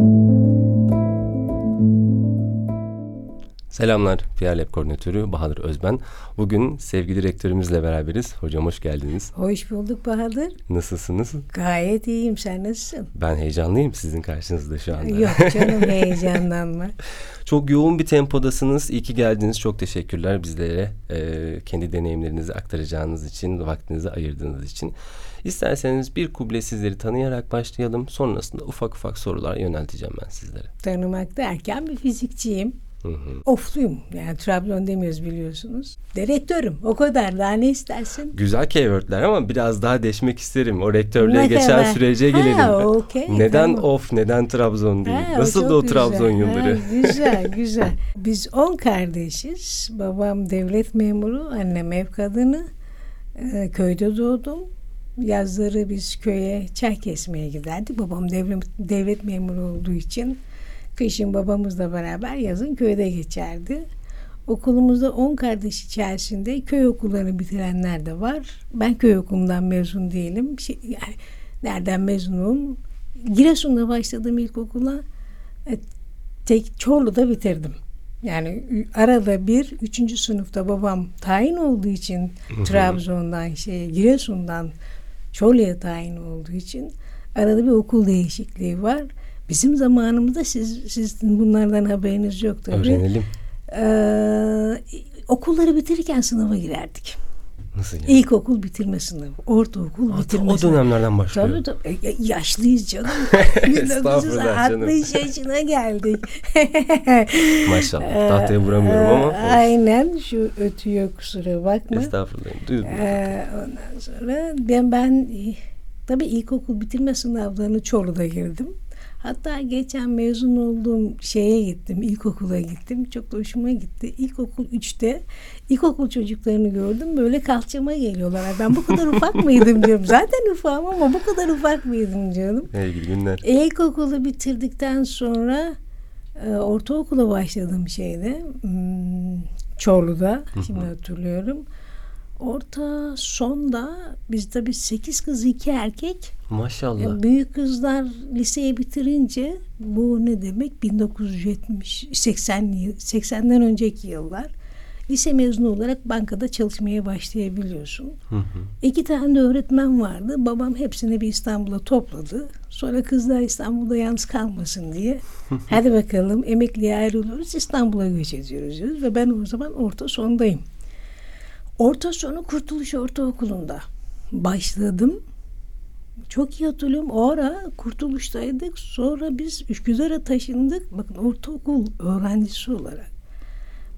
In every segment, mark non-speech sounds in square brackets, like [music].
Thank you. Selamlar, PR Lab Koordinatörü Bahadır Özben. Bugün sevgili rektörümüzle beraberiz. Hocam hoş geldiniz. Hoş bulduk Bahadır. Nasılsınız? Gayet iyiyim, sen nasılsın? Ben heyecanlıyım sizin karşınızda şu anda. Yok canım [laughs] heyecanlanma. Çok yoğun bir tempodasınız. İyi ki geldiniz. Çok teşekkürler bizlere e, kendi deneyimlerinizi aktaracağınız için, vaktinizi ayırdığınız için. İsterseniz bir kuble sizleri tanıyarak başlayalım. Sonrasında ufak ufak sorular yönelteceğim ben sizlere. Tanımak derken bir fizikçiyim. Hı hı. Ofluyum. Yani Trabzon demiyoruz biliyorsunuz. Direktörüm. O kadar. Daha ne istersin? Güzel keywordler ama biraz daha deşmek isterim. O rektörlüğe geçen sürece gelelim. Ha, okay, neden tamam. of, neden Trabzon değil? Ha, Nasıl o, o Trabzon yılları? Ha, güzel, [laughs] güzel. Biz on kardeşiz. Babam devlet memuru, annem ev kadını. Ee, köyde doğdum. Yazları biz köye çay kesmeye giderdik. Babam devlet, devlet memuru olduğu için Kışın babamızla beraber yazın köyde geçerdi. Okulumuzda 10 kardeş içerisinde köy okullarını bitirenler de var. Ben köy okulundan mezun değilim. Şey, yani nereden mezunum? Giresun'da başladım ilkokula. E, tek Çorlu'da bitirdim. Yani arada bir, üçüncü sınıfta babam tayin olduğu için Trabzon'dan, şey, Giresun'dan Çorlu'ya tayin olduğu için arada bir okul değişikliği var. Bizim zamanımızda siz sizin bunlardan haberiniz yok tabii. Öğrenelim. Ee, okulları bitirirken sınava girerdik. Nasıl yani? İlkokul bitirme sınavı, ortaokul bitirme o, sınavı. O dönemlerden başlıyor. Tabii tabii. E, yaşlıyız canım. [laughs] 1960 yaşına geldik. [laughs] Maşallah. Tahtaya vuramıyorum ama. Olsun. Aynen. Şu ötüyor kusura bakma. Estağfurullah. Duydum. Ee, ondan sonra ben, ben tabii ilkokul bitirme sınavlarını Çorlu'da girdim. Hatta geçen mezun olduğum şeye gittim, ilkokula gittim. Çok da hoşuma gitti. İlkokul 3'te ilkokul çocuklarını gördüm. Böyle kalçama geliyorlar. Ben bu kadar ufak [laughs] mıydım diyorum. Zaten ufağım ama bu kadar ufak mıydım diyorum. İyi günler. İlkokulu bitirdikten sonra e, ortaokula başladım şeyde. Hmm, Çorlu'da. Şimdi hatırlıyorum. Orta sonda biz tabii sekiz kız iki erkek. Maşallah. Büyük kızlar liseyi bitirince bu ne demek 1970 80 80'den önceki yıllar lise mezunu olarak bankada çalışmaya başlayabiliyorsun. Hı hı. İki tane de öğretmen vardı. Babam hepsini bir İstanbul'a topladı. Sonra kızlar İstanbul'da yalnız kalmasın diye. [laughs] Hadi bakalım emekliye ayrılıyoruz İstanbul'a göç ediyoruz diyoruz. Ve ben o zaman orta sondayım. Orta sonu Kurtuluş Ortaokulu'nda başladım. Çok iyi hatırlıyorum. O ara Kurtuluş'taydık. Sonra biz Üsküdar'a taşındık. Bakın ortaokul öğrencisi olarak.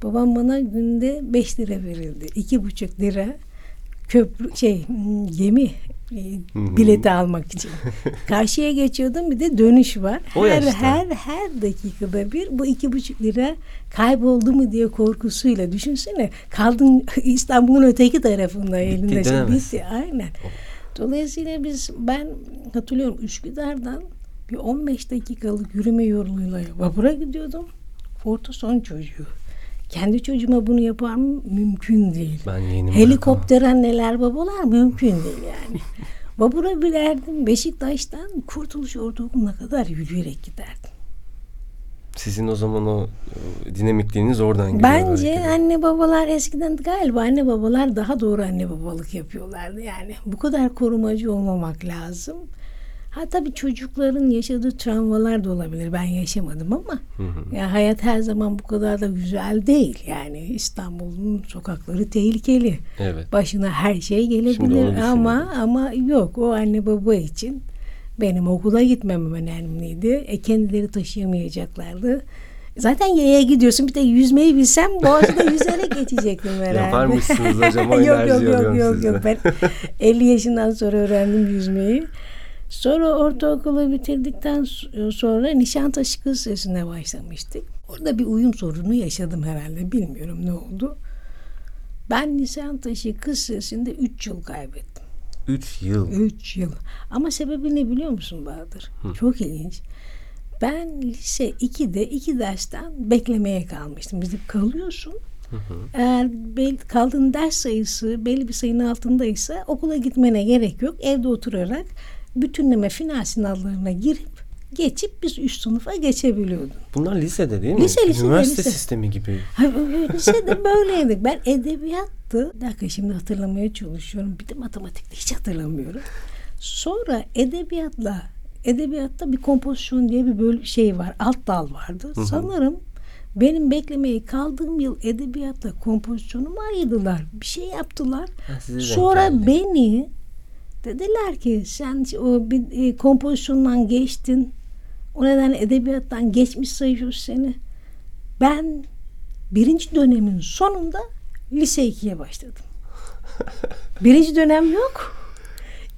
Babam bana günde 5 lira verildi. 2,5 lira köprü şey gemi bileti almak için. [laughs] Karşıya geçiyordum bir de dönüş var. O her yaşta. her her dakikada bir bu iki buçuk lira kayboldu mu diye korkusuyla düşünsene. Kaldın [laughs] İstanbul'un öteki tarafında elinde. Bitti, bitti aynen. Dolayısıyla biz ben hatırlıyorum Üsküdar'dan bir 15 dakikalık yürüme yoluyla vapura gidiyordum. Orta son çocuğu. Kendi çocuğuma bunu yapar mı? Mümkün değil. Ben yeğenim Helikopter anneler babalar mümkün değil yani. [laughs] Vapura bilerdim. Beşiktaş'tan Kurtuluş Ortaokulu'na kadar yürüyerek giderdim. Sizin o zaman o e, dinamikliğiniz oradan geliyor. Bence anne babalar eskiden galiba anne babalar daha doğru anne babalık yapıyorlardı. Yani bu kadar korumacı olmamak lazım. Ha tabii çocukların yaşadığı travmalar da olabilir. Ben yaşamadım ama hı hı. Ya hayat her zaman bu kadar da güzel değil. Yani İstanbul'un sokakları tehlikeli. Evet. Başına her şey gelebilir ama ama yok o anne baba için benim okula gitmem önemliydi. E kendileri taşıyamayacaklardı. Zaten yaya gidiyorsun. Bir de yüzmeyi bilsem boğazda [laughs] yüzerek geçecektim herhalde. Yapar mısınız hocam? [laughs] Yok yok yok yok, yok. Ben 50 yaşından sonra öğrendim yüzmeyi. Sonra ortaokulu bitirdikten sonra Nişantaşı Kız Sesi'ne başlamıştık. Orada bir uyum sorunu yaşadım herhalde. Bilmiyorum ne oldu. Ben Nişantaşı Kız Sesi'nde 3 yıl kaybettim. 3 yıl? 3 yıl. Ama sebebi ne biliyor musun Bahadır? Hı. Çok ilginç. Ben lise 2'de iki dersten beklemeye kalmıştım. Bizde kalıyorsun. Hı hı. Eğer bel, kaldığın ders sayısı belli bir sayının altındaysa okula gitmene gerek yok. Evde oturarak bütünleme final sınavlarına girip geçip biz üst sınıfa geçebiliyordun. Bunlar lisede değil mi? Lise, lisede, Üniversite lise. sistemi gibi. [laughs] Lisede böyleydik. Ben edebiyattı. Bir dakika şimdi hatırlamaya çalışıyorum. Bir de matematikte hiç hatırlamıyorum. Sonra edebiyatla edebiyatta bir kompozisyon diye bir böl şey var. Alt dal vardı. Sanırım benim beklemeyi kaldığım yıl edebiyatla kompozisyonumu ayırdılar. Bir şey yaptılar. Ha, Sonra beni dediler ki sen o bir e, kompozisyondan geçtin. O nedenle edebiyattan geçmiş sayıyoruz seni. Ben birinci dönemin sonunda lise 2'ye başladım. [laughs] birinci dönem yok.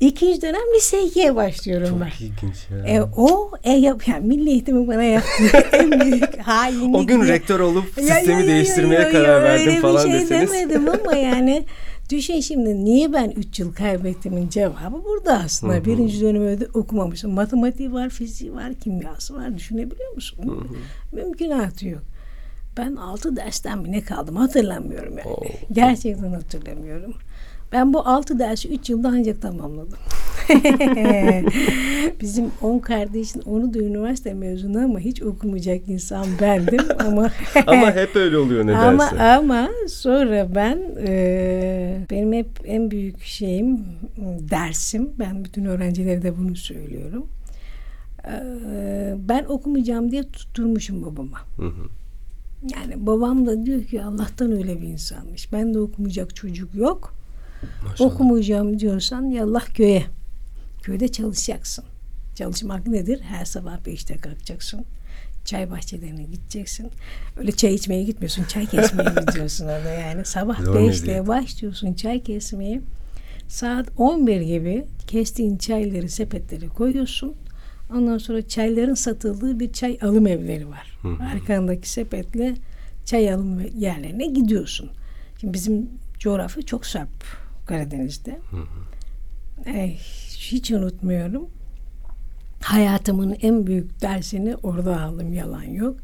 İkinci dönem lise 2'ye başlıyorum ben. Çok ilginç ya. E, o e, yap, yani milli eğitimi bana yaptığı [laughs] en büyük hainlik. o gün diye- rektör olup Ya, ya, sistemi ya, değiştirmeye ya, ya, karar öyle verdim bir falan şey deseniz. demedim ama yani [laughs] düşün şimdi niye ben 3 yıl kaybettimin cevabı burada aslında. Hı hı. Birinci dönemi okumamışım. Matematiği var, fiziği var, kimyası var. Düşünebiliyor musun? Mümkünatı yok. Ben 6 dersten mi ne kaldım hatırlamıyorum yani. Oo. Gerçekten hatırlamıyorum. Ben bu 6 dersi 3 yılda ancak tamamladım. [laughs] Bizim 10 kardeşin onu da üniversite mezunu ama hiç okumayacak insan bendim ama [laughs] Ama hep öyle oluyor nedense. ama ama sonra ben e, benim hep en büyük şeyim dersim. Ben bütün öğrencilere de bunu söylüyorum. E, ben okumayacağım diye tutturmuşum babama. Hı hı. Yani babam da diyor ki Allah'tan öyle bir insanmış. Ben de okumayacak çocuk yok. Maşallah. Okumayacağım diyorsan yallah köye. Köyde çalışacaksın. Çalışmak nedir? Her sabah beşte kalkacaksın. Çay bahçelerine gideceksin. Öyle çay içmeye gitmiyorsun. Çay kesmeye [laughs] gidiyorsun orada yani. Sabah beşte başlıyorsun çay kesmeye. Saat 11 gibi kestiğin çayları sepetleri koyuyorsun. Ondan sonra çayların satıldığı bir çay alım evleri var. Hı hı. Arkandaki sepetle çay alım yerlerine gidiyorsun. Şimdi bizim coğrafya çok sarp Karadeniz'de. Eh, hiç unutmuyorum. Hayatımın en büyük dersini orada aldım yalan yok.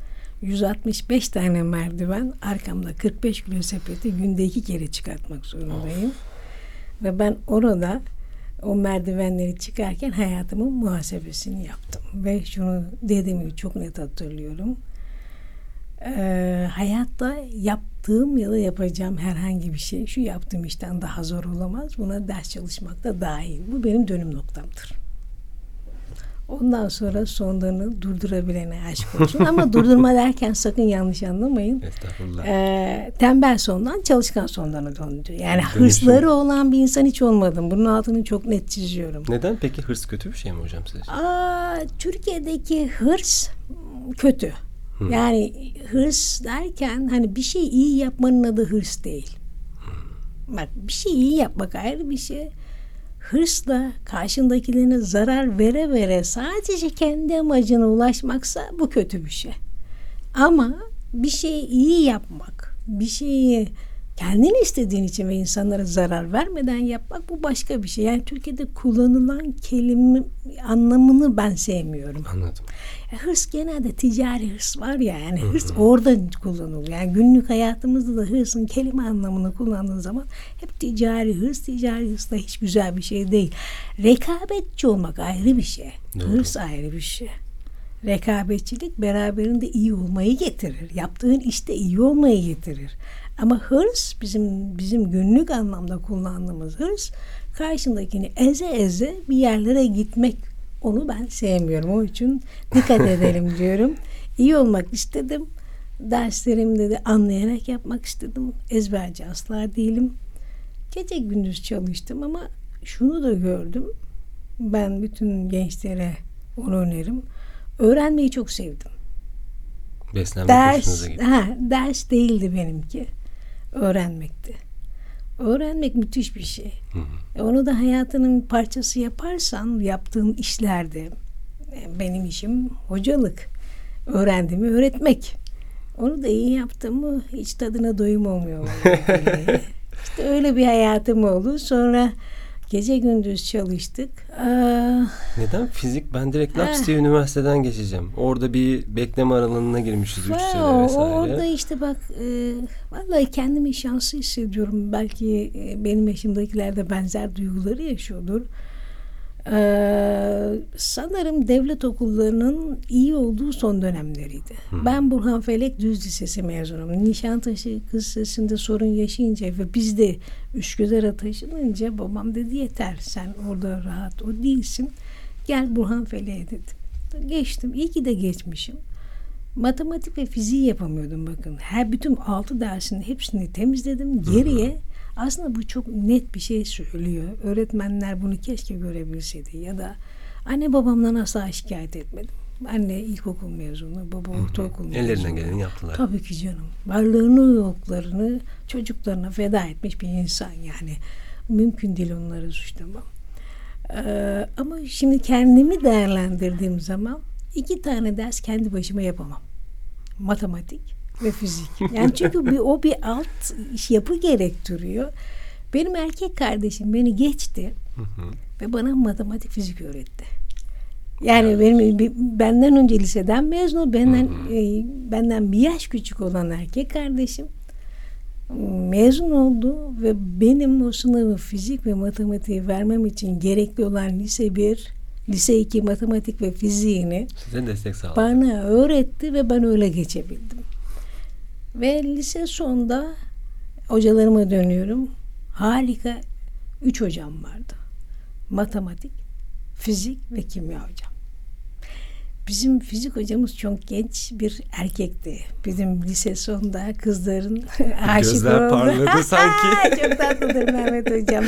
165 tane merdiven arkamda 45 kilo sepeti günde iki kere çıkartmak zorundayım. Ve ben orada o merdivenleri çıkarken hayatımın muhasebesini yaptım. Ve şunu dediğimi çok net hatırlıyorum. Ee, hayatta yaptığım ya da yapacağım herhangi bir şey şu yaptığım işten daha zor olamaz. Buna ders çalışmak da dahil. Bu benim dönüm noktamdır. Ondan sonra sonlarını durdurabilene aşk olsun. Ama [laughs] durdurma derken sakın yanlış anlamayın. Estağfurullah. Ee, tembel sondan çalışkan sondan döndü. Yani Dönüşüm. hırsları olan bir insan hiç olmadım. Bunun altını çok net çiziyorum. Neden peki hırs kötü bir şey mi hocam sizce? Aa, Türkiye'deki hırs kötü. Yani hırs derken hani bir şey iyi yapmanın adı hırs değil. Bak bir şey iyi yapmak ayrı bir şey. Hırsla karşındakilerine zarar vere vere sadece kendi amacına ulaşmaksa bu kötü bir şey. Ama bir şeyi iyi yapmak, bir şeyi kendin istediğin için ve insanlara zarar vermeden yapmak bu başka bir şey. Yani Türkiye'de kullanılan kelime anlamını ben sevmiyorum. Anladım. Ya hırs genelde ticari hırs var ya yani hırs orada kullanılıyor. Yani günlük hayatımızda da hırsın kelime anlamını kullandığın zaman hep ticari hırs, ticari hırs da hiç güzel bir şey değil. Rekabetçi olmak ayrı bir şey. Doğru. Hırs ayrı bir şey. Rekabetçilik beraberinde iyi olmayı getirir. Yaptığın işte iyi olmayı getirir. Ama hırs bizim bizim günlük anlamda kullandığımız hırs karşındakini eze eze bir yerlere gitmek onu ben sevmiyorum. O için dikkat [laughs] edelim diyorum. İyi olmak istedim. Derslerimde de anlayarak yapmak istedim. Ezberci asla değilim. Gece gündüz çalıştım ama şunu da gördüm. Ben bütün gençlere onu öneririm. Öğrenmeyi çok sevdim. Beslenme Ders, ha, ders değildi benimki. Öğrenmekti. Öğrenmek müthiş bir şey. E, Onu da hayatının bir parçası yaparsan yaptığın işlerde e, benim işim hocalık. Öğrendiğimi öğretmek. Onu da iyi yaptım mı hiç tadına doyum olmuyor. [laughs] işte öyle bir hayatım oldu. Sonra gece gündüz çalıştık. Aa, Neden fizik? Ben direkt laps diye üniversiteden geçeceğim. Orada bir bekleme aralığına girmişiz 3 sene vesaire. Orada işte bak e, vallahi kendimi şanslı hissediyorum. Belki e, benim yaşımdakiler de benzer duyguları yaşıyordur. Ee, sanırım devlet okullarının iyi olduğu son dönemleriydi. Hı. Ben Burhan Felek Düz Lisesi mezunum. Nişantaşı Kız Lisesi'nde sorun yaşayınca ve biz de Üsküdar'a taşınınca babam dedi yeter sen orada rahat o değilsin. Gel Burhan Felek'e dedi. Geçtim. İyi ki de geçmişim. Matematik ve fiziği yapamıyordum bakın. Her bütün altı dersin hepsini temizledim. Geriye hı hı aslında bu çok net bir şey söylüyor. Öğretmenler bunu keşke görebilseydi ya da anne babamdan asla şikayet etmedim. Anne ilkokul mezunu, baba ortaokul mezunu. Ellerinden geleni yaptılar. Tabii ki canım. Varlığını yoklarını çocuklarına feda etmiş bir insan yani. Mümkün değil onları suçlamam. Ee, ama şimdi kendimi değerlendirdiğim zaman iki tane ders kendi başıma yapamam. Matematik ve fizik. Yani çünkü bir, o bir alt yapı gerektiriyor. Benim erkek kardeşim beni geçti ve bana matematik fizik öğretti. Yani benim benden önce liseden mezun, benden e, benden bir yaş küçük olan erkek kardeşim mezun oldu ve benim o sınavı fizik ve matematiği vermem için gerekli olan lise 1, lise 2 matematik ve fiziğini Size destek sağladı. bana öğretti ve ben öyle geçebildim. Ve lise sonunda hocalarıma dönüyorum. Harika üç hocam vardı. Matematik, fizik ve kimya hocam. Bizim fizik hocamız çok genç bir erkekti. Bizim lise sonunda kızların [laughs] aşık Gözler oldu. parladı [laughs] sanki. [laughs] çok tatlıdır Mehmet hocam.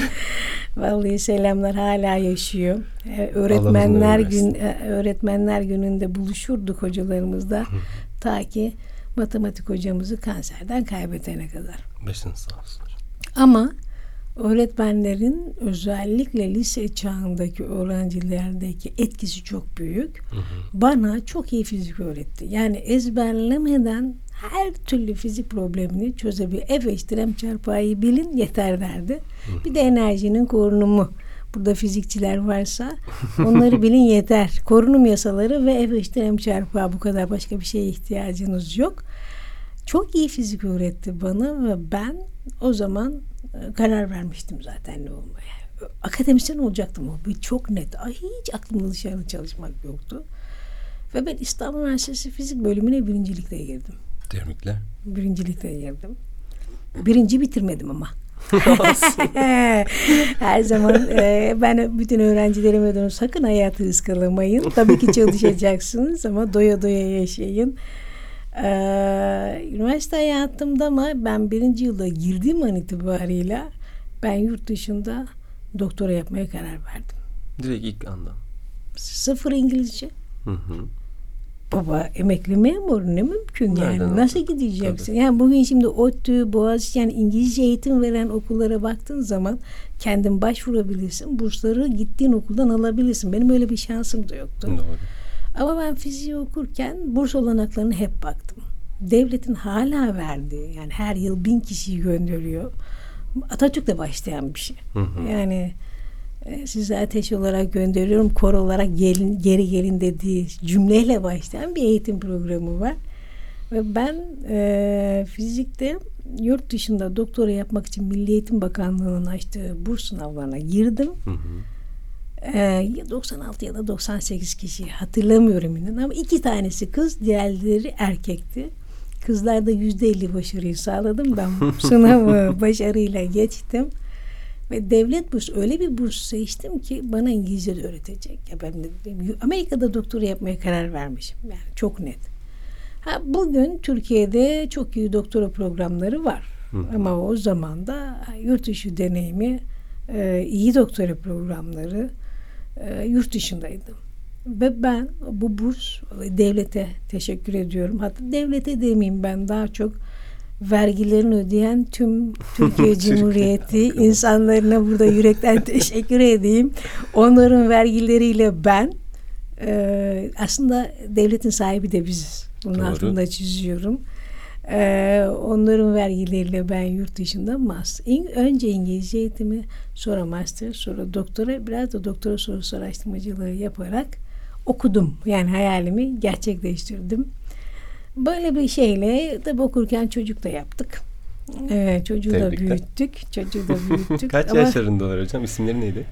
Vallahi selamlar hala yaşıyor. Ee, öğretmenler gün e, öğretmenler gününde buluşurduk hocalarımızla. ta ki matematik hocamızı kanserden kaybedene kadar. Başınız sağ olsun Ama öğretmenlerin özellikle lise çağındaki öğrencilerdeki etkisi çok büyük. Hı hı. Bana çok iyi fizik öğretti. Yani ezberlemeden her türlü fizik problemini çözebilir. F eşittir m çarpı a'yı bilin yeter derdi. Hı. Bir de enerjinin korunumu burada fizikçiler varsa onları bilin yeter. Korunum yasaları ve F eşittir m çarpı bu kadar başka bir şeye ihtiyacınız yok. Çok iyi fizik öğretti bana ve ben o zaman e, karar vermiştim zaten ne olmaya. Akademisyen olacaktım o. Bir çok net. Ay, hiç aklımda dışarı çalışmak yoktu. Ve ben İstanbul Üniversitesi Fizik bölümüne birincilikle girdim. Tebrikler. Birincilikle girdim. Birinci bitirmedim ama. [laughs] Her zaman e, ben bütün öğrencilerime diyorum sakın hayatı ıskalamayın. Tabii ki çalışacaksınız ama doya doya yaşayın. Ee, üniversite hayatımda ama ben birinci yılda girdiğim an itibarıyla ben yurt dışında doktora yapmaya karar verdim. Direkt ilk anda. Sıfır İngilizce. Hı hı baba emekli memur ne mümkün Nereden yani oldu? nasıl gideceksin? Tabii. Yani bugün şimdi ODTÜ, Boğaziçi yani İngilizce eğitim veren okullara baktığın zaman kendin başvurabilirsin. Bursları gittiğin okuldan alabilirsin. Benim öyle bir şansım da yoktu. Doğru. Ama ben fiziği okurken burs olanaklarına hep baktım. Devletin hala verdiği yani her yıl bin kişiyi gönderiyor. Atatürk'le başlayan bir şey. Hı hı. Yani size ateş olarak gönderiyorum, kor olarak gelin, geri gelin dediği cümleyle başlayan bir eğitim programı var. Ve ben e, fizikte yurt dışında doktora yapmak için Milli Eğitim Bakanlığı'nın açtığı burs sınavlarına girdim. Hı hı. E, 96 ya da 98 kişi hatırlamıyorum inan ama iki tanesi kız, diğerleri erkekti. Kızlarda yüzde elli başarıyı sağladım. Ben [laughs] sınavı başarıyla geçtim. Ve devlet burs öyle bir burs seçtim ki bana İngilizce de öğretecek. Ya ben de Amerika'da doktora yapmaya karar vermişim. Yani çok net. Ha, bugün Türkiye'de çok iyi doktora programları var. Hı. Ama o zaman da yurt dışı deneyimi, e, iyi doktora programları e, yurt dışındaydım. Ve ben bu burs devlete teşekkür ediyorum. Hatta devlete demeyeyim ben daha çok vergilerini ödeyen tüm Türkiye [laughs] Cumhuriyeti insanlarına burada yürekten [laughs] teşekkür edeyim. Onların vergileriyle ben e, aslında devletin sahibi de biziz. Bunun Doğru. altında çiziyorum. E, onların vergileriyle ben yurt dışında master. Önce İngilizce eğitimi, sonra master, sonra doktora, biraz da doktora sorusu araştırmacılığı yaparak okudum. Yani hayalimi gerçekleştirdim. Böyle bir şeyle tabi okurken çocuk da yaptık. Ee, çocuğu Tebrikler. da büyüttük. Çocuğu da büyüttük. [laughs] Kaç Ama, yaşlarındalar hocam? İsimleri neydi?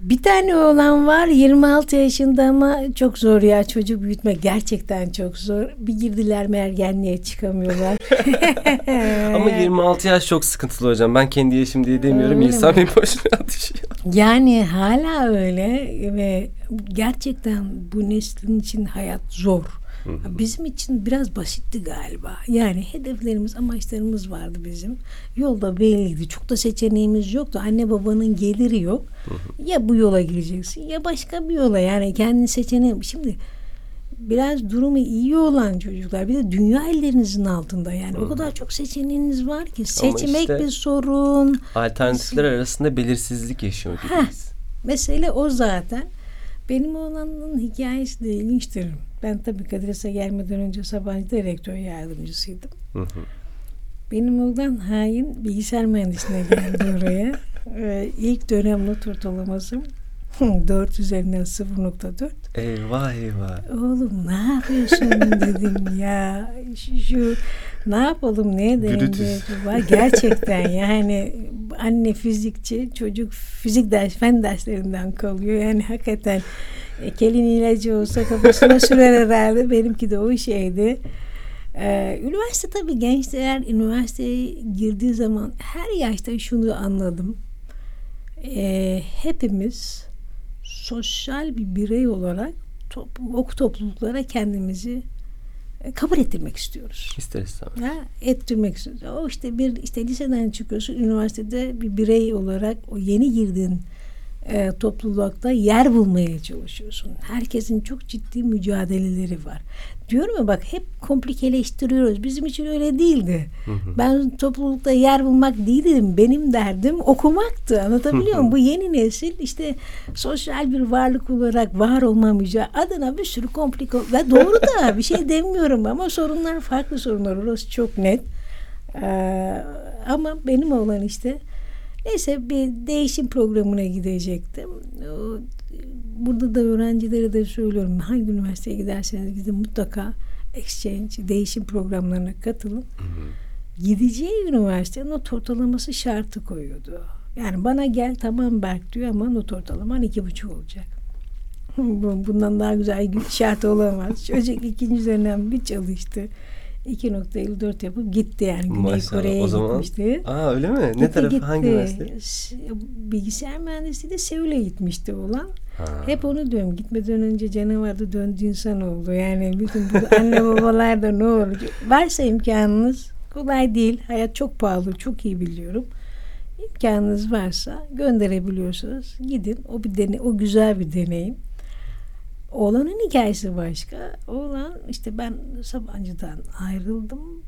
Bir tane oğlan var 26 yaşında ama çok zor ya çocuk büyütmek gerçekten çok zor. Bir girdiler mergenliğe çıkamıyorlar. [laughs] Ama 26 yaş çok sıkıntılı hocam. Ben kendi yaşım diye demiyorum. Öyle İnsan mi? bir boşuna [laughs] düşüyor. Yani hala öyle ve gerçekten bu neslin için hayat zor. Bizim için biraz basitti galiba. Yani hedeflerimiz, amaçlarımız vardı bizim. Yolda belliydi. Çok da seçeneğimiz yoktu. Anne babanın geliri yok. Ya bu yola gireceksin ya başka bir yola. Yani kendi seçeneği. Şimdi biraz durumu iyi olan çocuklar bir de dünya ellerinizin altında yani o kadar çok seçeneğiniz var ki seçmek işte- bir sorun Alternatifler arasında belirsizlik yaşıyor gibiyiz. Mesele o zaten. Benim oğlanın hikayesi de ilginçtir. Ben tabii Kadiras'a gelmeden önce Sabancı rektör yardımcısıydım. Hı hı. Benim oğlan hain bilgisayar mühendisliğine geldi oraya. [laughs] Ee, ilk dönem not ortalaması [laughs] 4 üzerinden 0.4. Eyvah eyvah. Oğlum ne yapıyorsun [laughs] dedim ya. Şu, şu ne yapalım ne edelim Brutus. diye. Var Gerçekten yani anne fizikçi çocuk fizik ders fen derslerinden kalıyor. Yani hakikaten kelin ilacı olsa kafasına [laughs] sürer herhalde. Benimki de o şeydi. Ee, üniversite tabii gençler üniversiteye girdiği zaman her yaşta şunu anladım. Ee, hepimiz sosyal bir birey olarak top, ok topluluklara kendimizi e, kabul ettirmek istiyoruz. İster istemez. Ya, ettirmek istiyoruz. O işte bir işte liseden çıkıyorsun üniversitede bir birey olarak o yeni girdiğin e, toplulukta yer bulmaya çalışıyorsun. Herkesin çok ciddi mücadeleleri var. Diyorum ya bak hep komplikeleştiriyoruz. Bizim için öyle değildi. Ben toplulukta yer bulmak değildim. Benim derdim okumaktı. Anlatabiliyor muyum? Bu yeni nesil işte sosyal bir varlık olarak var olma mücadelesi adına bir sürü komplike ve doğru da bir şey demiyorum ama sorunlar farklı sorunlar. Orası çok net. Ee, ama benim olan işte neyse bir değişim programına gidecektim. Burada da öğrencilere de söylüyorum hangi üniversiteye giderseniz gidin mutlaka exchange değişim programlarına katılın. Gideceği üniversite not ortalaması şartı koyuyordu. Yani bana gel tamam Berk diyor ama not ortalaman iki buçuk olacak. [laughs] Bu- Bundan daha güzel bir şart olamaz. Çocuk ikinci dönem bir çalıştı. 2.54 yapıp gitti yani Güney Maşallah. Kore'ye O zaman- gitmişti. Aa öyle mi? ne Gitti, tarafı? gitti. Hangi üniversite? Bilgisayar mühendisliği de Seul'e gitmişti olan. Ha. Hep onu diyorum. Gitmeden önce canavarda döndü insan oldu. Yani bütün bu anne babalar da ne olur. Varsa imkanınız kolay değil. Hayat çok pahalı. Çok iyi biliyorum. İmkanınız varsa gönderebiliyorsanız gidin. O bir dene o güzel bir deneyim. Oğlanın hikayesi başka. Oğlan işte ben Sabancı'dan ayrıldım.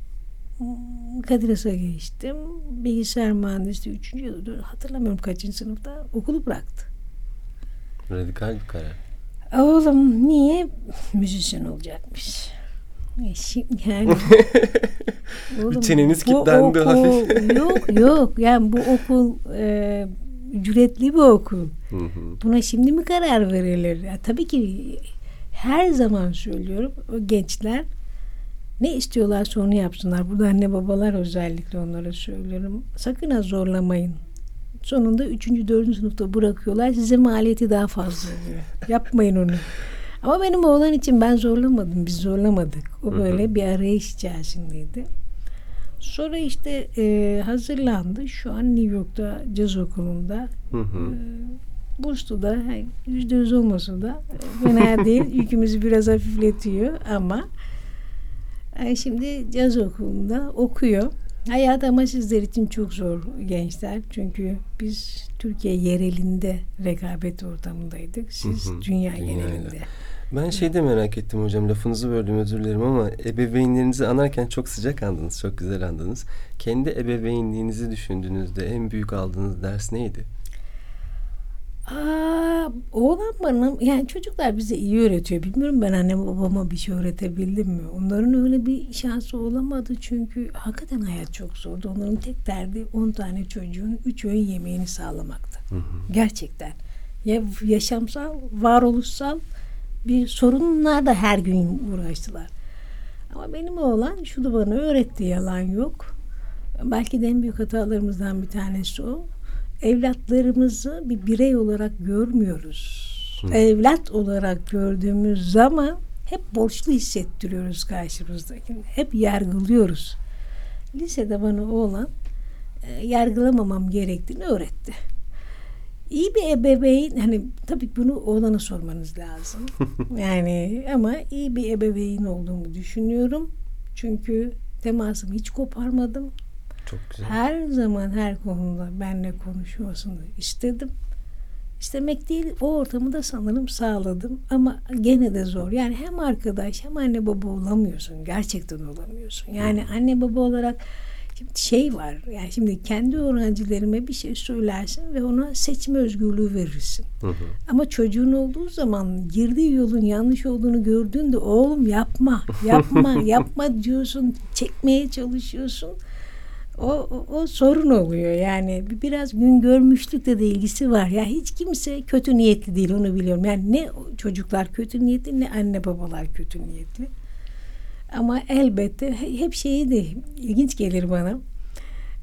Kadiras'a geçtim. Bilgisayar mühendisliği 3. yıl hatırlamıyorum kaçıncı sınıfta okulu bıraktı. Radikal bir karar. Oğlum niye müzisyen olacakmış? Şimdi yani [laughs] oğlum, çeneniz bu kilitlendi okul- yok yok yani bu okul e, ücretli bir okul. Hı hı. Buna şimdi mi karar verilir? Ya, tabii ki her zaman söylüyorum o gençler ne istiyorlarsa onu yapsınlar. Burada anne babalar özellikle onlara söylüyorum. Sakın ha zorlamayın. Sonunda 3. 4. sınıfta bırakıyorlar. Size maliyeti daha fazla oluyor. Yapmayın onu. Ama benim oğlan için ben zorlamadım. Biz zorlamadık. O böyle bir arayış içerisindeydi. Sonra işte e, hazırlandı. Şu an New York'ta caz okulunda. Hı hı. Burslu da yüzde yüz olmasa da e, fena [laughs] değil. Yükümüzü biraz hafifletiyor ama e, şimdi caz okulunda okuyor. Hayat ama sizler için çok zor gençler. Çünkü biz Türkiye yerelinde rekabet ortamındaydık. Siz Hı hı, dünya dünyayla. genelinde. Ben şey de merak ettim hocam lafınızı böldüm özür dilerim ama ebeveynlerinizi anarken çok sıcak andınız, çok güzel andınız. Kendi ebeveynliğinizi düşündüğünüzde en büyük aldığınız ders neydi? Aa, oğlan bana yani çocuklar bize iyi öğretiyor. Bilmiyorum ben annem babama bir şey öğretebildim mi? Onların öyle bir şansı olamadı çünkü hakikaten hayat çok zordu. Onların tek derdi 10 tane çocuğun 3 öğün yemeğini sağlamaktı. Gerçekten. Ya yaşamsal, varoluşsal bir sorunlar da her gün uğraştılar. Ama benim oğlan şunu bana öğretti yalan yok. Belki de en büyük hatalarımızdan bir tanesi o. evlatlarımızı bir birey olarak görmüyoruz. Hı. Evlat olarak gördüğümüz zaman hep borçlu hissettiriyoruz karşımızdakini. Hep yargılıyoruz. Lisede bana oğlan e, yargılamamam gerektiğini öğretti. İyi bir ebeveyn hani tabii bunu oğlana sormanız lazım. [laughs] yani ama iyi bir ebeveyn olduğumu düşünüyorum. Çünkü temasımı hiç koparmadım. Çok güzel. Her zaman her konuda benimle konuşmasını istedim. İstemek değil o ortamı da sanırım sağladım ama gene de zor. Yani hem arkadaş hem anne baba olamıyorsun. Gerçekten olamıyorsun. Yani anne baba olarak şimdi şey var. Yani şimdi kendi öğrencilerime bir şey söylersin ve ona seçme özgürlüğü verirsin. Hı hı. Ama çocuğun olduğu zaman girdiği yolun yanlış olduğunu gördüğünde oğlum yapma, yapma, [laughs] yapma diyorsun, çekmeye çalışıyorsun. O, o, o sorun oluyor yani biraz gün görmüşlükle de ilgisi var. Ya hiç kimse kötü niyetli değil onu biliyorum. Yani ne çocuklar kötü niyetli ne anne babalar kötü niyetli. Ama elbette hep şeyi de ilginç gelir bana.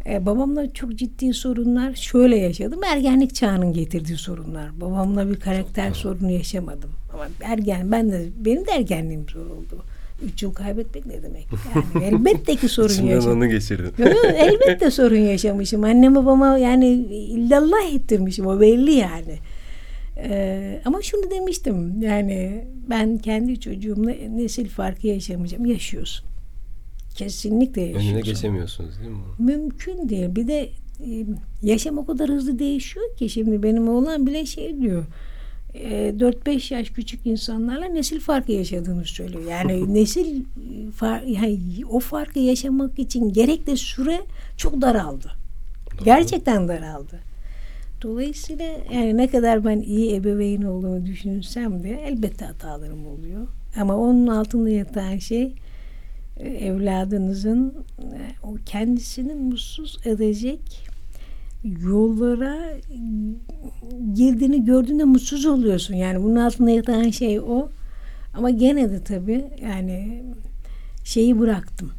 Ee, babamla çok ciddi sorunlar şöyle yaşadım. Ergenlik çağının getirdiği sorunlar. Babamla bir karakter sorunu yaşamadım. Ama ergen ben de benim de ergenliğim zor oldu. Üç yıl kaybetmek ne demek? Yani [laughs] elbette ki sorun yaşadım. onu geçirdim. Yok, yok, elbette sorun yaşamışım. Annem babama yani illallah ettirmişim. O belli yani. Ee, ama şunu demiştim. Yani ben kendi çocuğumla nesil farkı yaşamayacağım. Yaşıyorsun. Kesinlikle yaşıyorsun. Önüne geçemiyorsunuz değil mi? Mümkün değil. Bir de e, yaşam o kadar hızlı değişiyor ki şimdi benim oğlan bile şey diyor. e, 4-5 yaş küçük insanlarla nesil farkı yaşadığını söylüyor. Yani [laughs] nesil far, yani o farkı yaşamak için gerekli süre çok daraldı. Gerçekten daraldı. Dolayısıyla yani ne kadar ben iyi ebeveyn olduğumu düşünsem de elbette hatalarım oluyor. Ama onun altında yatan şey e, evladınızın e, o kendisini mutsuz edecek yollara girdiğini gördüğünde mutsuz oluyorsun. Yani bunun altında yatan şey o. Ama gene de tabii yani şeyi bıraktım.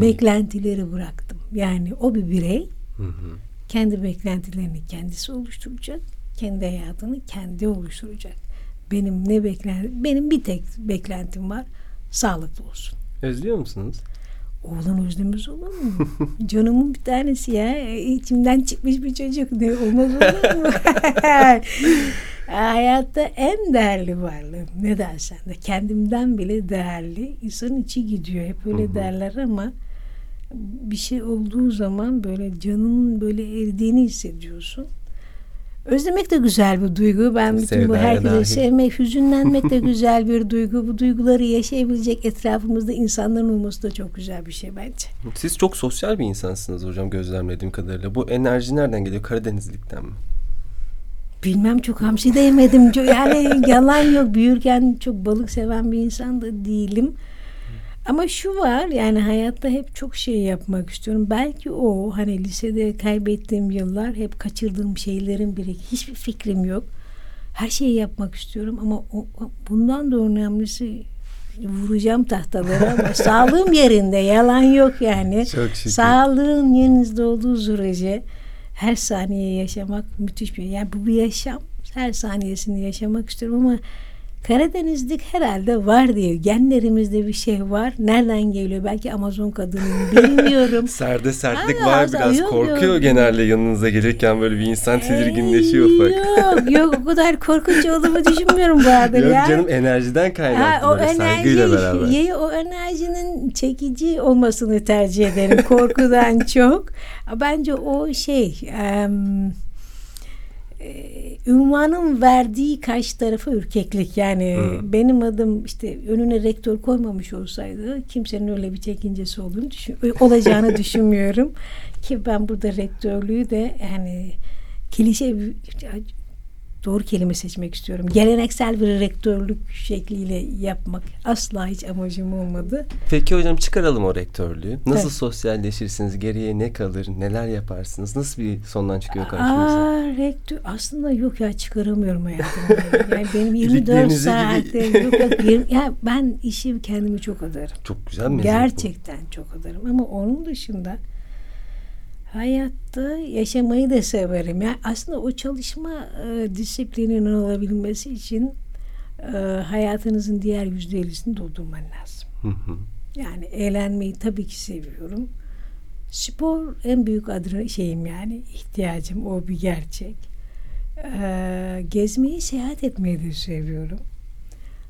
Beklentileri bıraktım. Yani o bir birey Hı hı. Kendi beklentilerini kendisi oluşturacak. Kendi hayatını kendi oluşturacak. Benim ne beklen benim bir tek beklentim var. Sağlıklı olsun. Özlüyor musunuz? Oğlan özlemez olur mu? [laughs] Canımın bir tanesi ya. İçimden çıkmış bir çocuk. Ne olmaz olur mu? [laughs] Hayatta en değerli varlığım. Ne dersen de. Kendimden bile değerli. İnsanın içi gidiyor. Hep öyle Hı hı. derler ama bir şey olduğu zaman böyle canının böyle eridiğini hissediyorsun. Özlemek de güzel bir duygu. Ben bütün bu Sevdaya herkese dahil. sevmek, hüzünlenmek de [laughs] güzel bir duygu. Bu duyguları yaşayabilecek etrafımızda insanların olması da çok güzel bir şey bence. Siz çok sosyal bir insansınız hocam gözlemlediğim kadarıyla. Bu enerji nereden geliyor? Karadenizlikten mi? Bilmem çok hamsi de yemedim. Yani [laughs] yalan yok. Büyürken çok balık seven bir insan da değilim. Ama şu var yani hayatta hep çok şey yapmak istiyorum. Belki o hani lisede kaybettiğim yıllar hep kaçırdığım şeylerin biri. Hiçbir fikrim yok. Her şeyi yapmak istiyorum ama o, bundan da önemlisi vuracağım tahtalara ama [laughs] sağlığım yerinde yalan yok yani. Çok şükür. Sağlığın yerinizde olduğu sürece her saniye yaşamak müthiş bir yani bu bir yaşam. Her saniyesini yaşamak istiyorum ama Karadenizlik herhalde var diye genlerimizde bir şey var. Nereden geliyor? Belki Amazon kadınıyım bilmiyorum. [laughs] Serde sertlik Aa, var az- biraz. yok, Korkuyor yok. genelde yanınıza gelirken böyle bir insan tedirginleşiyor ufak. Yok yok o kadar korkunç olduğumu [laughs] düşünmüyorum Bahadır Yok ya. canım enerjiden kaynaklı Ha, o böyle saygıyla beraber. enerji, o enerjinin çekici olmasını tercih ederim korkudan [laughs] çok. Bence o şey em, e, ünvanın verdiği karşı tarafa ürkeklik. Yani Hı. benim adım işte önüne rektör koymamış olsaydı kimsenin öyle bir çekincesi olduğunu düşün, olacağını [laughs] düşünmüyorum. Ki ben burada rektörlüğü de yani klişe bir- doğru kelime seçmek istiyorum. Geleneksel bir rektörlük şekliyle yapmak asla hiç amacım olmadı. Peki hocam çıkaralım o rektörlüğü. Nasıl Evet. sosyalleşirsiniz? Geriye ne kalır? Neler yaparsınız? Nasıl bir sondan çıkıyor karşınıza? Aa rektör aslında yok ya çıkaramıyorum hayatımda. [laughs] yani benim 24 Bildiklerinize saatte yok yok yirmi- ya ben işi kendimi çok adarım. Çok güzel bir meslek bu. Gerçekten çok adarım ama onun dışında Hayatta yaşamayı da severim. Yani aslında o çalışma e, disiplininin olabilmesi için e, hayatınızın diğer yüzde ellisini doldurman lazım. Hı hı. Yani eğlenmeyi tabii ki seviyorum. Spor en büyük adına şeyim yani ihtiyacım o bir gerçek. Ee, gezmeyi seyahat etmeyi de seviyorum.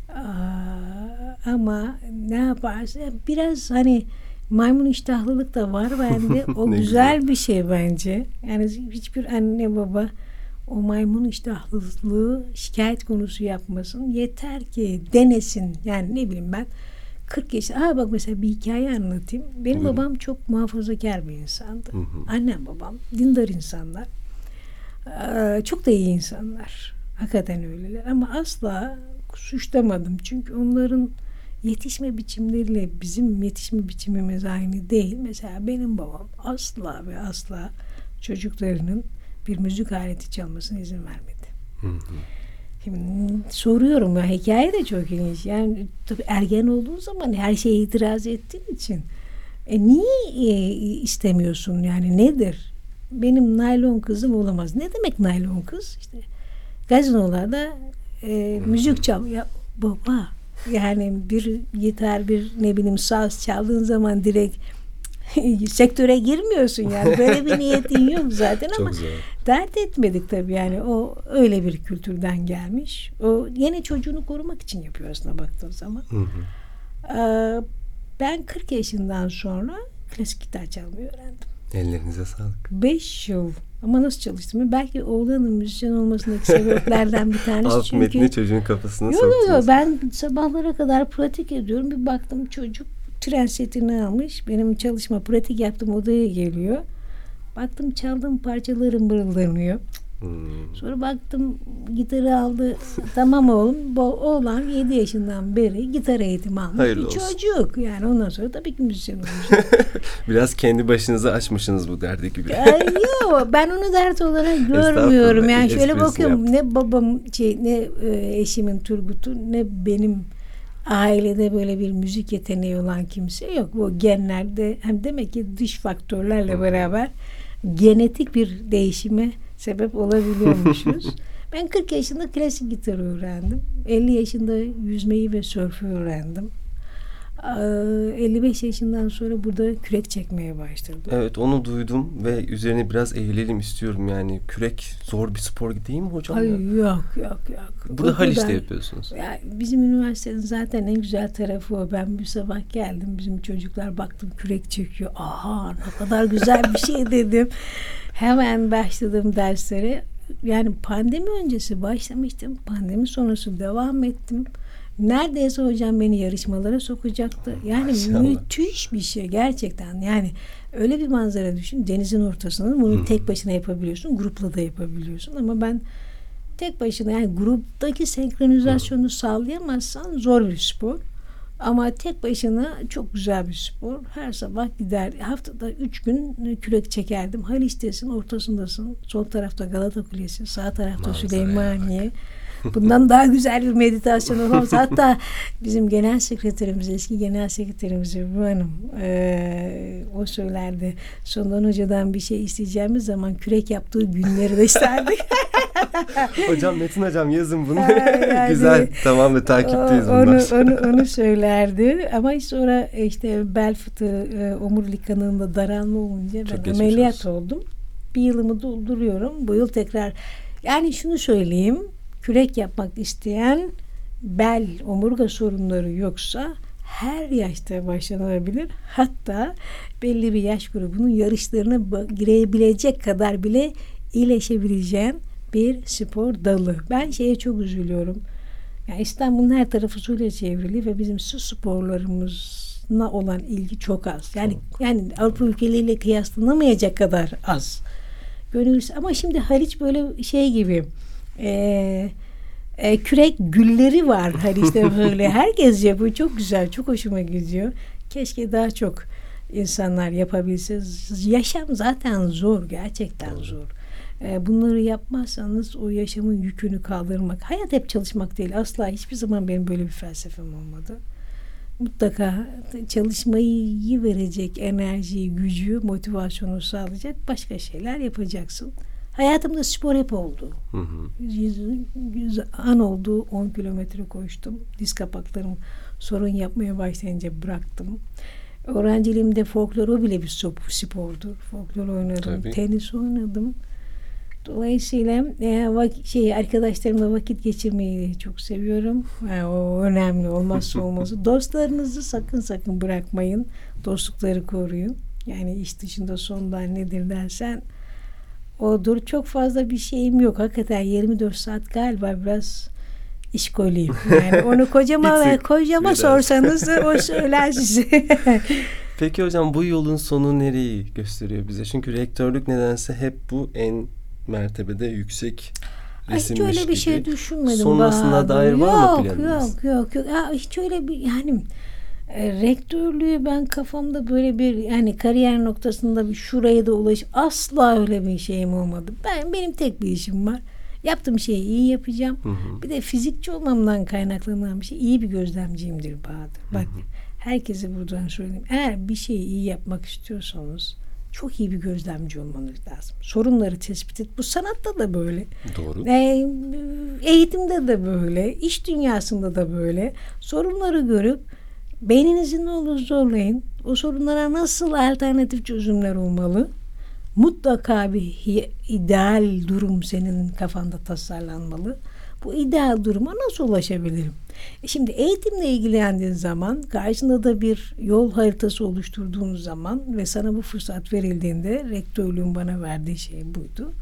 Aa, ama ne yaparsa biraz hani maymun iştahlılık da var bende. [laughs] O güzel güzel. bir şey bence. Yani hiçbir anne baba o maymun iştahlılığı şikayet konusu yapmasın. Yeter ki denesin. Yani ne bileyim ben 40 yaşında. Ha bak mesela bir hikaye anlatayım. Benim Buyurun. babam çok muhafazakar bir insandı. Hı hı. Annem babam dindar insanlar. Ee, çok da iyi insanlar. Hakikaten öyleler. Ama asla suçlamadım. Çünkü onların yetişme biçimleriyle bizim yetişme biçimimiz aynı değil. Mesela benim babam asla ve asla çocuklarının bir müzik aleti çalmasına izin vermedi. Hı hı. Şimdi soruyorum ya hikaye de çok ilginç. Yani tabii ergen olduğun zaman her şeye itiraz ettiğin için e, niye e, istemiyorsun yani nedir? Benim naylon kızım olamaz. Ne demek naylon kız? İşte gazinolarda e, müzik çal. Ya baba yani bir gitar bir ne bileyim saz çaldığın zaman direkt [laughs] sektöre girmiyorsun yani. Böyle bir niyetin yok zaten ama dert etmedik tabii yani o öyle bir kültürden gelmiş. O yine çocuğunu korumak için yapıyor aslında baktığın zaman. Hı hı. Ee, ben 40 yaşından sonra klasik gitar çalmayı öğrendim. Ellerinize sağlık. 5 yıl ama nasıl çalıştım? Belki oğlanın müzisyen olmasındaki sebeplerden bir tanesi Alt çünkü metni çocuğun kafasına Yok yok yok ben sabahlara kadar pratik ediyorum. Bir baktım çocuk tren setini almış. Benim çalışma pratik yaptığım odaya geliyor. Baktım çaldığım parçaları mırıldanıyor. Hmm. Sonra baktım gitarı aldı. [laughs] tamam oğlum. Bu oğlan 7 yaşından beri gitar eğitimi almış Hayırlı bir olsun. çocuk. Yani ondan sonra tabii ki müzisyen olacak. [laughs] Biraz kendi başınıza açmışsınız bu derdi gibi. Ay, Yok ben onu dert olarak görmüyorum. Yani şöyle bakıyorum ne babam şey ne e, eşimin Turgut'u ne benim ailede böyle bir müzik yeteneği olan kimse yok. Bu genlerde hem demek ki dış faktörlerle beraber genetik bir değişime sebep olabiliyormuşuz. [laughs] ben 40 yaşında klasik gitar öğrendim. 50 yaşında yüzmeyi ve sörfü öğrendim. Ee, 55 yaşından sonra burada kürek çekmeye başladım. Evet onu duydum ve üzerine biraz eğilelim istiyorum yani. Kürek zor bir spor değil mi hocam? Ay ya? yok yok yok. Burada O Haliç'te kadar- yapıyorsunuz. Ya bizim üniversitenin zaten en güzel tarafı o. Ben bir sabah geldim. Bizim çocuklar baktım kürek çekiyor. Aha ne kadar güzel bir şey [laughs] dedim. Hemen başladım derslere. Yani pandemi öncesi başlamıştım. Pandemi sonrası devam ettim. Neredeyse hocam beni yarışmalara sokacaktı. Yani Maşallah. müthiş bir şey gerçekten. Yani öyle bir manzara düşün. Denizin ortasında bunu tek başına yapabiliyorsun. Grupla da yapabiliyorsun. Ama ben tek başına yani gruptaki senkronizasyonu sağlayamazsan zor bir spor. Ama tek başına çok güzel bir spor. Her sabah gider. Haftada üç gün kürek çekerdim. Haliç'tesin, ortasındasın. Sol tarafta Galata Kulesi, sağ tarafta Manzaraya Süleymaniye. Bundan daha güzel bir meditasyon olamaz. Hatta bizim genel sekreterimiz, eski genel sekreterimiz Ebru Hanım eee, o söylerdi. Sondan hocadan bir şey isteyeceğimiz zaman kürek yaptığı günleri de isterdik. [laughs] hocam Metin hocam yazın bunu. Yani- Güzel. Tamam da takipteyiz O- onu, bunlar. onu, onu söylerdi. Ama sonra işte bel fıtığı, e, omurilik kanığında daralma olunca Çok ben ameliyat olsun. oldum. Bir yılımı dolduruyorum. Bu yıl tekrar yani şunu söyleyeyim. Kürek yapmak isteyen bel, omurga sorunları yoksa her yaşta başlanabilir. Hatta belli bir yaş grubunun yarışlarına girebilecek kadar bile iyileşebileceğin bir spor dalı. Ben şeye çok üzülüyorum. Yani İstanbul'un her tarafı suyla çevrili ve bizim su sporlarımızla olan ilgi çok az. Yani yani Avrupa ülkeleriyle kıyaslanamayacak kadar az. Gönül ama şimdi Haliç böyle şey gibi e, e, kürek gülleri var Haliç'te [laughs] böyle. Herkes yapıyor. Çok güzel. Çok hoşuma gidiyor. Keşke daha çok insanlar yapabilse. Yaşam zaten zor. Gerçekten zor. E, bunları yapmazsanız o yaşamın yükünü kaldırmak. Hayat hep çalışmak değil. Asla hiçbir zaman benim böyle bir felsefem olmadı. mutlaka çalışmayı verecek enerjiyi, gücü, motivasyonu sağlayacak başka şeyler yapacaksın. Hayatımda spor hep oldu. Hı hı. Yüz, yüz an oldu 10 kilometre koştum. Diz kapaklarım sorun yapmaya başlayınca bıraktım. Öğrenciliğimde folklor o bile bir spor- spordur. Folklor oynadım, Tabii. tenis oynadım. Dolayısıyla e, vak- şey arkadaşlarımla vakit geçirmeyi çok seviyorum. Yani o önemli olmazsa [laughs] olmazı. Dostlarınızı sakın sakın bırakmayın. Dostlukları koruyun. Yani iş dışında sonlar nedir dersen odur. Çok fazla bir şeyim yok. Hakikaten 24 saat galiba biraz işkoliyim. Yani onu kocama [laughs] ve kocama biraz. sorsanız o [laughs] söyler size. [laughs] Peki hocam bu yolun sonu nereyi gösteriyor bize? Çünkü rektörlük nedense hep bu en mertebede yüksek Ay, hiç öyle bir şey gibi. düşünmedim. Sonrasına Bahadır. dair var mı planınız? Yok yok yok. Ya, hiç öyle bir yani e, rektörlüğü ben kafamda böyle bir yani kariyer noktasında bir şuraya da ulaş asla öyle bir şeyim olmadı. Ben benim tek bir işim var. Yaptığım şeyi iyi yapacağım. Hı hı. Bir de fizikçi olmamdan kaynaklanan bir şey. İyi bir gözlemciyimdir Bahadır. Bak herkese buradan söyleyeyim. Eğer bir şeyi iyi yapmak istiyorsanız çok iyi bir gözlemci olmanız lazım. Sorunları tespit et. Bu sanatta da böyle. Doğru. E, eğitimde de böyle, iş dünyasında da böyle. Sorunları görüp beyninizi ne olur zorlayın. O sorunlara nasıl alternatif çözümler olmalı? Mutlaka bir ideal durum senin kafanda tasarlanmalı. Bu ideal duruma nasıl ulaşabilirim? E Şimdi eğitimle ilgilendiğin zaman karşında da bir yol haritası oluşturduğun zaman ve sana bu fırsat verildiğinde rektörlüğün bana verdiği şey buydu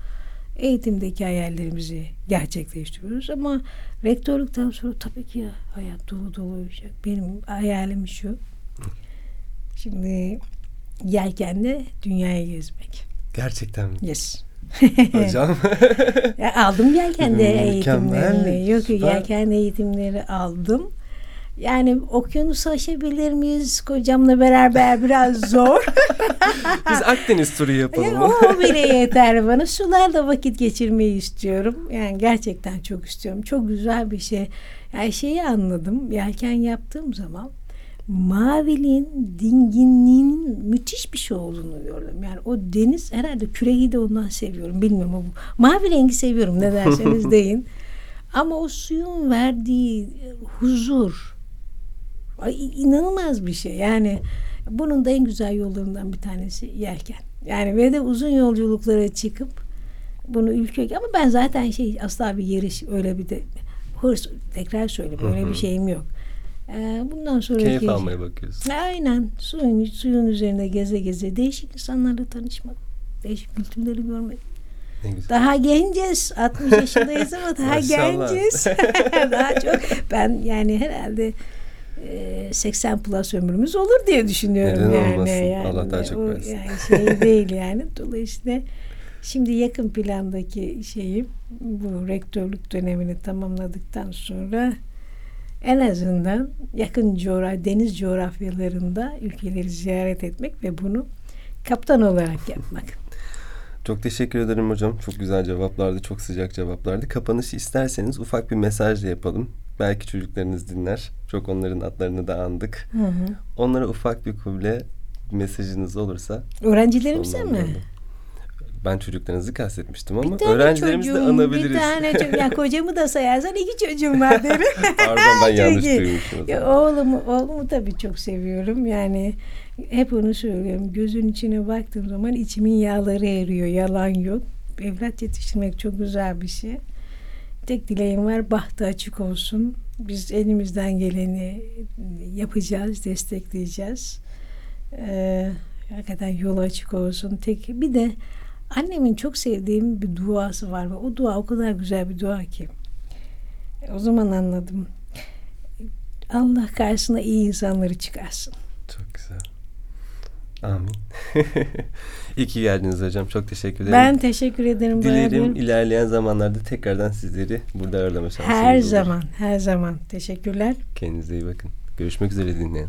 eğitimdeki hayallerimizi gerçekleştiriyoruz ama rektörlükten sonra tabii ki ya, hayat dolu dolu olacak. Benim hayalim şu. Şimdi yelkenle dünyayı gezmek. Gerçekten mi? Yes. [laughs] Hocam. Ya aldım yelkenli Mükemmel, eğitimlerini. Yok süper. yelkenli eğitimleri aldım. Yani okyanusu aşabilir miyiz? Kocamla beraber biraz zor. [laughs] Biz Akdeniz turu yapalım. Yani o bile yeter bana. Sularda vakit geçirmeyi istiyorum. Yani gerçekten çok istiyorum. Çok güzel bir şey. Yani şeyi anladım. Yelken yaptığım zaman maviliğin, dinginliğinin müthiş bir şey olduğunu gördüm. Yani o deniz herhalde küreği de ondan seviyorum. Bilmiyorum ama. Mavi rengi seviyorum ne derseniz [laughs] deyin. Ama o suyun verdiği huzur ay, inanılmaz bir şey. Yani bunun da en güzel yollarından bir tanesi yelken. Yani ve de uzun yolculuklara çıkıp bunu ülke ama ben zaten şey asla bir yarış öyle bir de hırs tekrar söyleyeyim öyle bir şeyim yok. Ee, bundan sonra Keyif almaya bakıyorsun. Aynen suyun suyun üzerinde geze geze değişik insanlarla tanışmak, değişik kültürleri görmek. Daha genciz. 60 yaşındayız ama [laughs] daha genciz. [laughs] daha çok. Ben yani herhalde e, 80 plus ömrümüz olur diye düşünüyorum Neden yani. olmasın? yani. Allah daha çok versin. Yani şey [laughs] değil yani. Dolayısıyla şimdi yakın plandaki şeyi bu rektörlük dönemini tamamladıktan sonra en azından yakın coğrafya, deniz coğrafyalarında ülkeleri ziyaret etmek ve bunu kaptan olarak yapmak. [laughs] Çok teşekkür ederim hocam. Çok güzel cevaplardı. Çok sıcak cevaplardı. Kapanışı isterseniz ufak bir mesajla yapalım. Belki çocuklarınız dinler. Çok onların adlarını da andık. Hı hı. Onlara ufak bir kuble mesajınız olursa Öğrencilerimize mi? Ben çocuklarınızı kastetmiştim ama öğrencilerimizi de çocuğum, anabiliriz. Bir tane çocuğum. Ya [laughs] kocamı da sayarsan iki çocuğum var derim. [laughs] Pardon ben yanlış duymuşum. Ya oğlumu, oğlumu tabii çok seviyorum. Yani hep onu söylüyorum. Gözün içine baktığım zaman içimin yağları eriyor. Yalan yok. Evlat yetiştirmek çok güzel bir şey. Tek dileğim var bahtı açık olsun. Biz elimizden geleni yapacağız, destekleyeceğiz. Ee, hakikaten yolu açık olsun. Tek bir de annemin çok sevdiğim bir duası var ve o dua o kadar güzel bir dua ki. O zaman anladım. Allah karşısına iyi insanları çıkarsın. Çok güzel. Amin. [laughs] İyi ki geldiniz hocam. Çok teşekkür ederim. Ben teşekkür ederim. Dilerim Bahadır. ilerleyen zamanlarda tekrardan sizleri burada ağırlama şansımız Her olur. zaman, her zaman. Teşekkürler. Kendinize iyi bakın. Görüşmek üzere dinleyen.